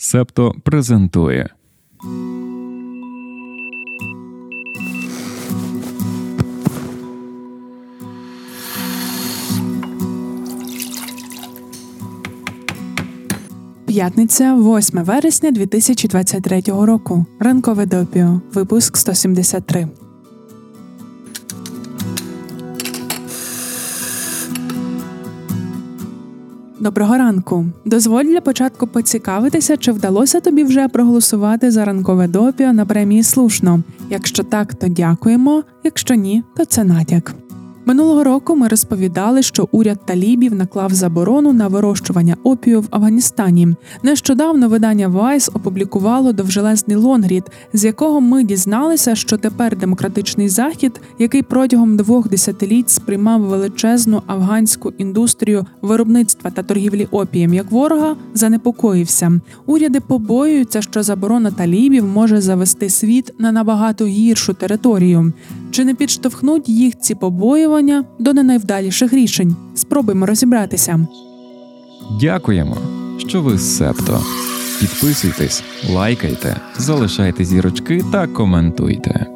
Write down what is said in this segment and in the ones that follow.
Септо презентує. П'ятниця, 8 вересня 2023 року. Ранкове допіо. Випуск 173. Доброго ранку. Дозволь для початку поцікавитися, чи вдалося тобі вже проголосувати за ранкове допіо на премії слушно. Якщо так, то дякуємо. Якщо ні, то це натяк. Минулого року ми розповідали, що уряд талібів наклав заборону на вирощування опію в Афганістані. Нещодавно видання Vice опублікувало довжелезний лонгрід, з якого ми дізналися, що тепер демократичний захід, який протягом двох десятиліть сприймав величезну афганську індустрію виробництва та торгівлі опієм як ворога, занепокоївся. Уряди побоюються, що заборона талібів може завести світ на набагато гіршу територію. Чи не підштовхнуть їх ці побоювання до не найвдаліших рішень? Спробуємо розібратися. Дякуємо, що ви з Септо. Підписуйтесь, лайкайте, залишайте зірочки та коментуйте.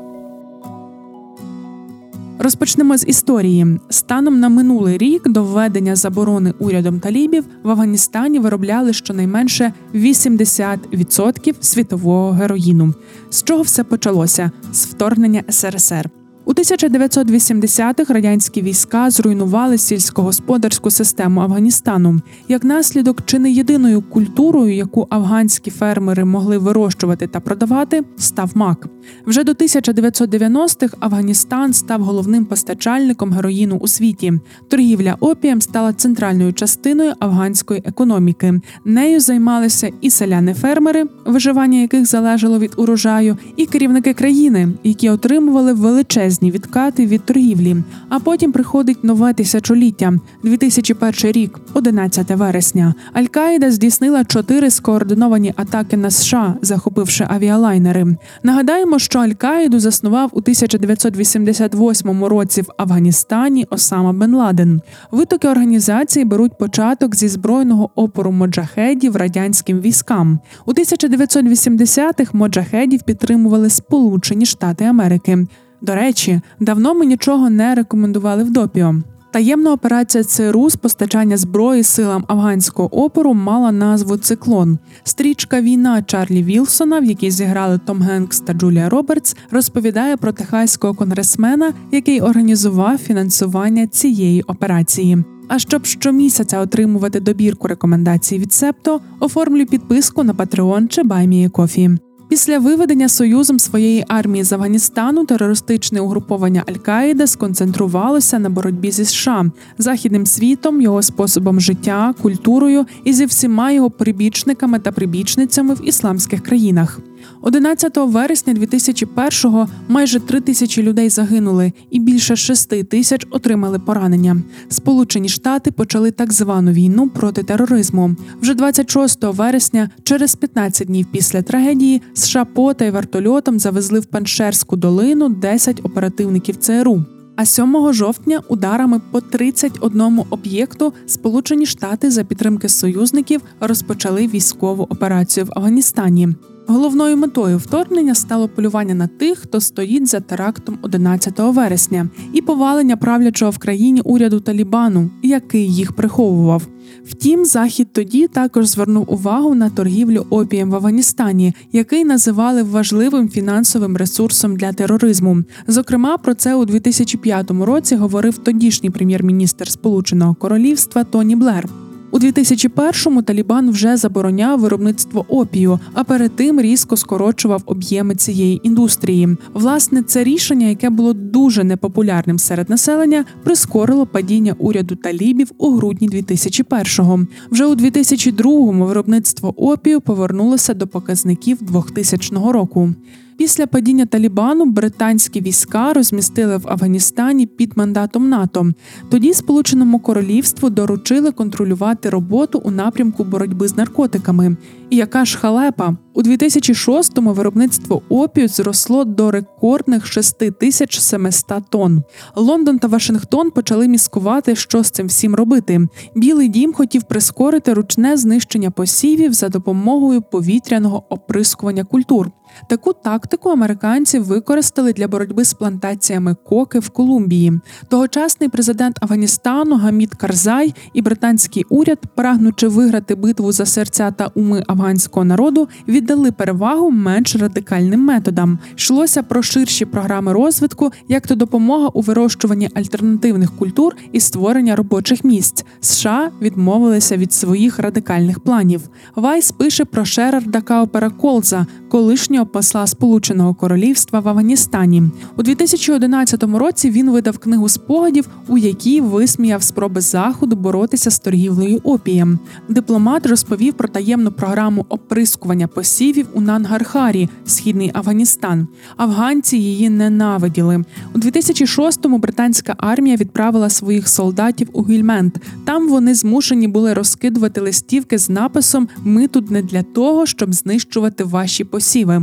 Розпочнемо з історії. Станом на минулий рік до введення заборони урядом талібів в Афганістані виробляли щонайменше 80% світового героїну. З чого все почалося? З вторгнення СРСР. У 1980-х радянські війська зруйнували сільськогосподарську систему Афганістану. Як наслідок, чи не єдиною культурою, яку афганські фермери могли вирощувати та продавати, став мак. Вже до 1990-х Афганістан став головним постачальником героїну у світі. Торгівля опієм стала центральною частиною афганської економіки. Нею займалися і селяни-фермери, виживання яких залежало від урожаю, і керівники країни, які отримували величезні величезні відкати від торгівлі. А потім приходить нове тисячоліття 2001 рік, 11 вересня. Аль-Каїда здійснила чотири скоординовані атаки на США, захопивши авіалайнери. Нагадаємо, що Аль-Каїду заснував у 1988 році в Афганістані Осама Бен Ладен. Витоки організації беруть початок зі збройного опору моджахедів радянським військам. У 1980-х моджахедів підтримували Сполучені Штати Америки. До речі, давно ми нічого не рекомендували в допіо. Таємна операція ЦРУ з постачання зброї силам афганського опору мала назву Циклон. Стрічка Війна Чарлі Вілсона, в якій зіграли Том Генкс та Джулія Робертс, розповідає про техаського конгресмена, який організував фінансування цієї операції. А щоб щомісяця отримувати добірку рекомендацій від Септо, оформлюй підписку на Patreon чи BuyMeACoffee. Після виведення союзом своєї армії з Афганістану терористичне угруповання Аль-Каїда сконцентрувалося на боротьбі зі США, західним світом, його способом життя, культурою і зі всіма його прибічниками та прибічницями в ісламських країнах. 11 вересня 2001-го майже три тисячі людей загинули, і більше шести тисяч отримали поранення. Сполучені Штати почали так звану війну проти тероризму. Вже 26 вересня, через 15 днів після трагедії, США пота й вертольотом завезли в Паншерську долину 10 оперативників ЦРУ. А 7 жовтня ударами по 31 об'єкту Сполучені Штати за підтримки союзників розпочали військову операцію в Афганістані. Головною метою вторгнення стало полювання на тих, хто стоїть за терактом 11 вересня, і повалення правлячого в країні уряду Талібану, який їх приховував. Втім, захід тоді також звернув увагу на торгівлю опієм в Афганістані, який називали важливим фінансовим ресурсом для тероризму. Зокрема, про це у 2005 році говорив тодішній прем'єр-міністр Сполученого Королівства Тоні Блер. У 2001-му Талібан вже забороняв виробництво опію, а перед тим різко скорочував об'єми цієї індустрії. Власне, це рішення, яке було дуже непопулярним серед населення, прискорило падіння уряду талібів у грудні 2001-го. Вже у 2002-му виробництво опію повернулося до показників 2000 року. Після падіння Талібану британські війська розмістили в Афганістані під мандатом НАТО. Тоді Сполученому Королівству доручили контролювати роботу у напрямку боротьби з наркотиками. І яка ж халепа у 2006-му виробництво опію зросло до рекордних 6700 тонн. Лондон та Вашингтон почали міскувати, що з цим всім робити. Білий дім хотів прискорити ручне знищення посівів за допомогою повітряного оприскування культур. Таку тактику американці використали для боротьби з плантаціями коки в Колумбії. Тогочасний президент Афганістану Гамід Карзай і британський уряд, прагнучи виграти битву за серця та уми афганського народу, віддали перевагу менш радикальним методам. Йшлося про ширші програми розвитку, як то допомога у вирощуванні альтернативних культур і створення робочих місць. США відмовилися від своїх радикальних планів. Вайс пише про Шерарда Каупера Колза, колишнього посла Сполученого Королівства в Афганістані. У 2011 році він видав книгу спогадів, у якій висміяв спроби заходу боротися з торгівлею опієм. Дипломат розповів про таємну програму оприскування посівів у Нангархарі, східний Афганістан. Афганці її ненавиділи. У 2006-му британська армія відправила своїх солдатів у Гільмент. Там вони змушені були розкидувати листівки з написом Ми тут не для того, щоб знищувати ваші посіви.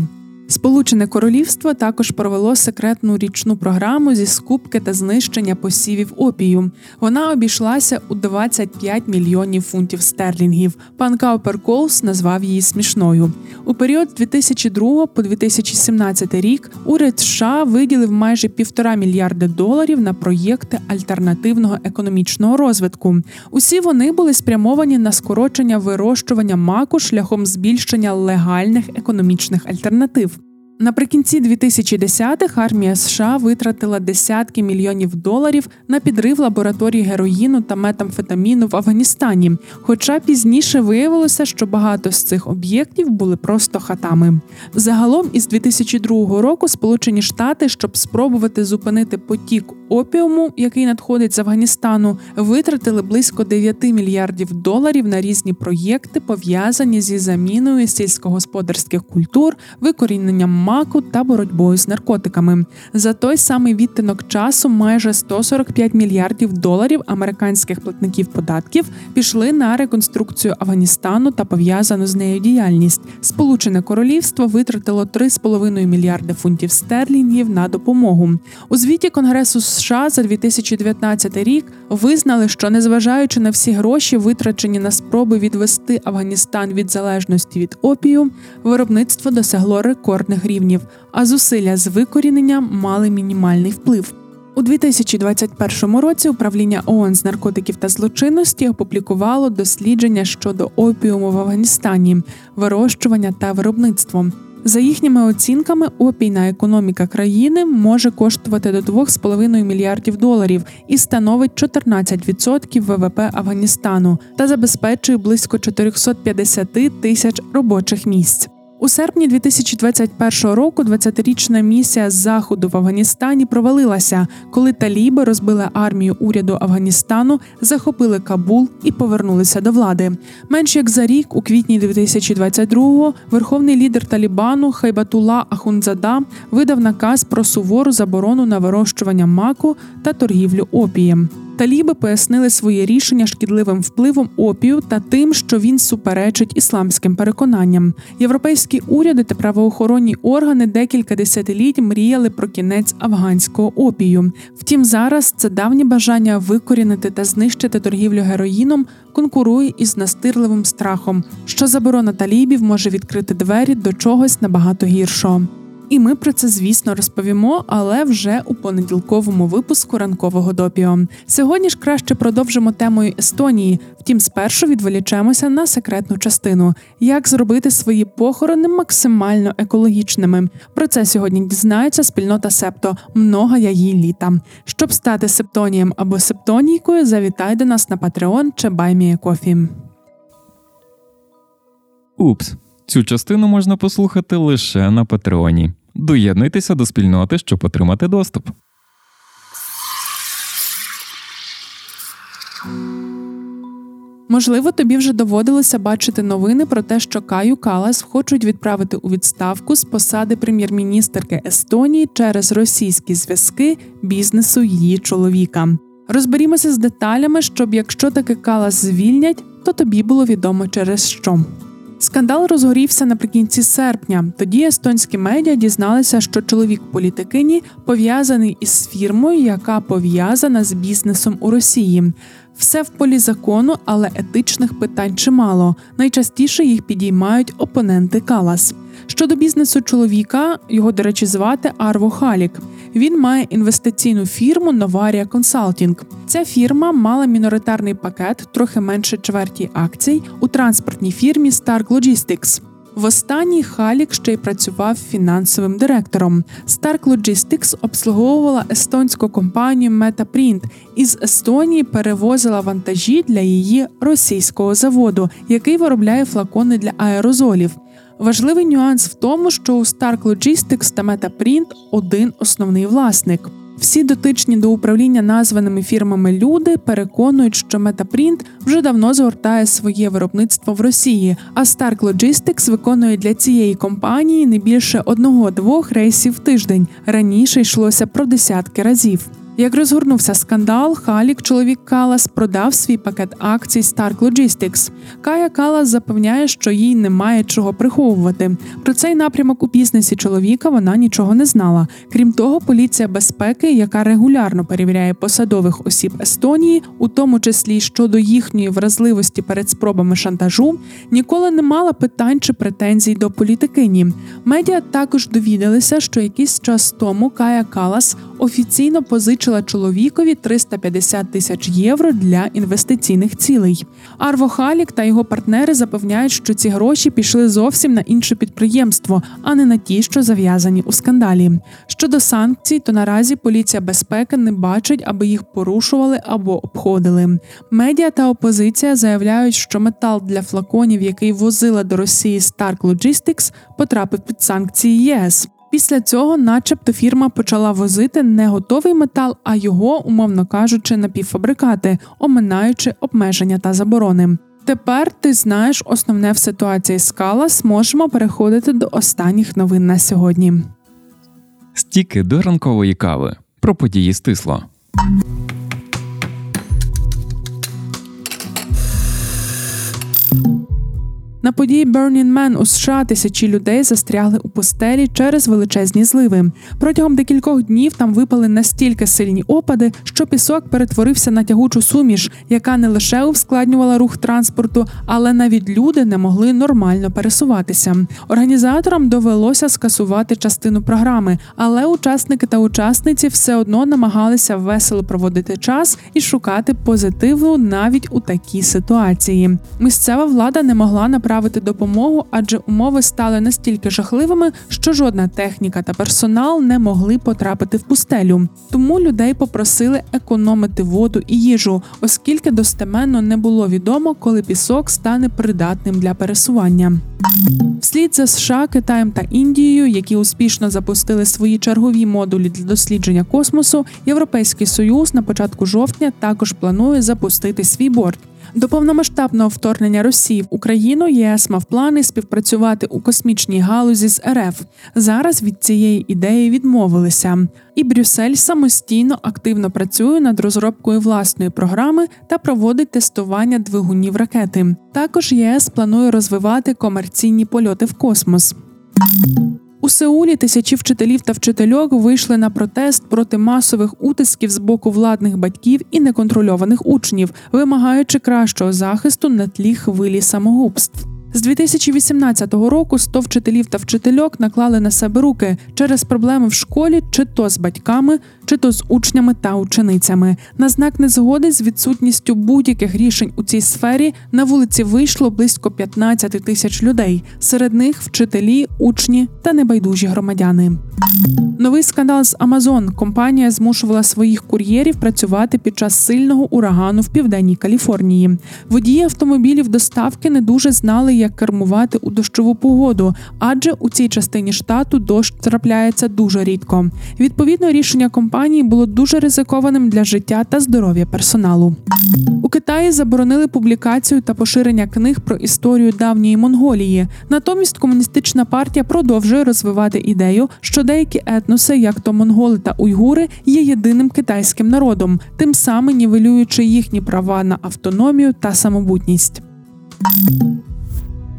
Сполучене Королівство також провело секретну річну програму зі скупки та знищення посівів опію. Вона обійшлася у 25 мільйонів фунтів стерлінгів. Пан Каупер Колс назвав її смішною. У період з 2002 по 2017 рік уряд США виділив майже півтора мільярди доларів на проєкти альтернативного економічного розвитку. Усі вони були спрямовані на скорочення вирощування маку шляхом збільшення легальних економічних альтернатив. Наприкінці 2010-х армія США витратила десятки мільйонів доларів на підрив лабораторій героїну та метамфетаміну в Афганістані. Хоча пізніше виявилося, що багато з цих об'єктів були просто хатами. Загалом, із 2002 року, Сполучені Штати, щоб спробувати зупинити потік опіуму, який надходить з Афганістану, витратили близько 9 мільярдів доларів на різні проєкти, пов'язані зі заміною сільськогосподарських культур, викоріненням маку та боротьбою з наркотиками. За той самий відтинок часу майже 145 мільярдів доларів американських платників податків пішли на реконструкцію Афганістану та пов'язану з нею діяльність. Сполучене Королівство витратило 3,5 мільярди фунтів стерлінгів на допомогу. У звіті Конгресу США за 2019 рік визнали, що незважаючи на всі гроші, витрачені на спроби відвести Афганістан від залежності від опію, виробництво досягло рекордних рівнів рівнів, а зусилля з викорінення мали мінімальний вплив. У 2021 році управління ООН з наркотиків та злочинності опублікувало дослідження щодо опіуму в Афганістані, вирощування та виробництво. За їхніми оцінками, опійна економіка країни може коштувати до 2,5 мільярдів доларів і становить 14% ВВП Афганістану та забезпечує близько 450 тисяч робочих місць. У серпні 2021 року 20-річна місія заходу в Афганістані провалилася, коли таліби розбили армію уряду Афганістану, захопили Кабул і повернулися до влади. Менш як за рік, у квітні 2022-го, верховний лідер Талібану Хайбатула Ахунзада видав наказ про сувору заборону на вирощування маку та торгівлю опієм. Таліби пояснили своє рішення шкідливим впливом опію та тим, що він суперечить ісламським переконанням. Європейські уряди та правоохоронні органи декілька десятиліть мріяли про кінець афганського опію. Втім, зараз це давнє бажання викорінити та знищити торгівлю героїном конкурує із настирливим страхом, що заборона талібів може відкрити двері до чогось набагато гіршого. І ми про це, звісно, розповімо, але вже у понеділковому випуску ранкового допіо. Сьогодні ж краще продовжимо темою Естонії. Втім, спершу відволічемося на секретну частину: як зробити свої похорони максимально екологічними. Про це сьогодні дізнається спільнота Септо много я її літа. Щоб стати септонієм або септонійкою, завітай до нас на Patreon чи Кофі. Упс. Цю частину можна послухати лише на Патреоні. Доєднуйтеся до спільноти, щоб отримати доступ. Можливо, тобі вже доводилося бачити новини про те, що Каю Калас хочуть відправити у відставку з посади прем'єр-міністерки Естонії через російські зв'язки бізнесу її чоловіка. Розберімося з деталями, щоб якщо таки Калас звільнять, то тобі було відомо через що. Скандал розгорівся наприкінці серпня. Тоді естонські медіа дізналися, що чоловік політикині пов'язаний із фірмою, яка пов'язана з бізнесом у Росії. Все в полі закону, але етичних питань чимало. Найчастіше їх підіймають опоненти Калас. Щодо бізнесу чоловіка, його, до речі, звати Арво Халік. Він має інвестиційну фірму Новарія Консалтінг. Ця фірма мала міноритарний пакет, трохи менше чверті акцій у транспортній фірмі Stark Logistics. В останній Халік ще й працював фінансовим директором. Stark Logistics обслуговувала естонську компанію MetaPrint і з Естонії перевозила вантажі для її російського заводу, який виробляє флакони для аерозолів. Важливий нюанс в тому, що у Stark Logistics та MetaPrint один основний власник. Всі дотичні до управління названими фірмами люди переконують, що Метапрінт вже давно згортає своє виробництво в Росії, а Stark Logistics виконує для цієї компанії не більше одного-двох рейсів в тиждень. Раніше йшлося про десятки разів. Як розгорнувся скандал, Халік, чоловік Калас, продав свій пакет акцій Stark Logistics. Кая Калас запевняє, що їй немає чого приховувати. Про цей напрямок у бізнесі чоловіка вона нічого не знала. Крім того, поліція безпеки, яка регулярно перевіряє посадових осіб Естонії, у тому числі щодо їхньої вразливості перед спробами шантажу, ніколи не мала питань чи претензій до політикині. Медіа також довідалися, що якийсь час тому Кая Калас офіційно позичила чоловікові 350 тисяч євро для інвестиційних цілей. Арво Халік та його партнери запевняють, що ці гроші пішли зовсім на інше підприємство, а не на ті, що зав'язані у скандалі. Щодо санкцій, то наразі поліція безпеки не бачить, аби їх порушували або обходили. Медіа та опозиція заявляють, що метал для флаконів, який возила до Росії Stark Logistics, потрапив під санкції ЄС. Після цього, начебто, фірма почала возити не готовий метал, а його, умовно кажучи, напівфабрикати, оминаючи обмеження та заборони. Тепер ти знаєш основне в ситуації з Калас, Зможемо переходити до останніх новин на сьогодні. Стіки до ранкової кави про події стисло. На події Burning Man у США тисячі людей застрягли у пустелі через величезні зливи. Протягом декількох днів там випали настільки сильні опади, що пісок перетворився на тягучу суміш, яка не лише ускладнювала рух транспорту, але навіть люди не могли нормально пересуватися. Організаторам довелося скасувати частину програми, але учасники та учасниці все одно намагалися весело проводити час і шукати позитиву навіть у такій ситуації. Місцева влада не могла направити направити допомогу, адже умови стали настільки жахливими, що жодна техніка та персонал не могли потрапити в пустелю. Тому людей попросили економити воду і їжу, оскільки достеменно не було відомо, коли пісок стане придатним для пересування. Вслід за США, Китаєм та Індією, які успішно запустили свої чергові модулі для дослідження космосу, Європейський Союз на початку жовтня також планує запустити свій борт. До повномасштабного вторгнення Росії в Україну ЄС мав плани співпрацювати у космічній галузі з РФ. Зараз від цієї ідеї відмовилися. І Брюссель самостійно активно працює над розробкою власної програми та проводить тестування двигунів ракети. Також ЄС планує розвивати комерційні польоти в космос. Сеулі тисячі вчителів та вчительок вийшли на протест проти масових утисків з боку владних батьків і неконтрольованих учнів, вимагаючи кращого захисту на тлі хвилі самогубств. З 2018 року 100 вчителів та вчительок наклали на себе руки через проблеми в школі, чи то з батьками, чи то з учнями та ученицями. На знак незгоди з відсутністю будь-яких рішень у цій сфері на вулиці вийшло близько 15 тисяч людей. Серед них вчителі, учні та небайдужі громадяни. Новий скандал з Амазон. Компанія змушувала своїх кур'єрів працювати під час сильного урагану в південній Каліфорнії. Водії автомобілів доставки не дуже знали, як кермувати у дощову погоду, адже у цій частині штату дощ трапляється дуже рідко. Відповідно, рішення компанії було дуже ризикованим для життя та здоров'я персоналу. У Китаї заборонили публікацію та поширення книг про історію давньої Монголії. Натомість комуністична партія продовжує розвивати ідею, що деякі етноси, як то монголи та уйгури, є єдиним китайським народом, тим самим нівелюючи їхні права на автономію та самобутність.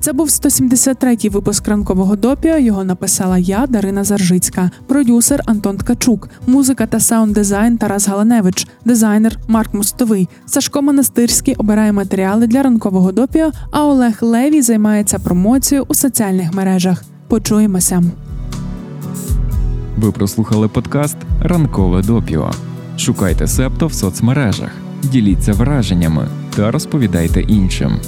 Це був 173-й випуск ранкового допіо. Його написала я, Дарина Заржицька, продюсер Антон Ткачук, музика та саунд-дизайн Тарас Галаневич, дизайнер Марк Мостовий. Сашко Монастирський обирає матеріали для ранкового допіо. А Олег Левій займається промоцією у соціальних мережах. Почуємося. Ви прослухали подкаст Ранкове допіо. Шукайте септо в соцмережах, діліться враженнями та розповідайте іншим.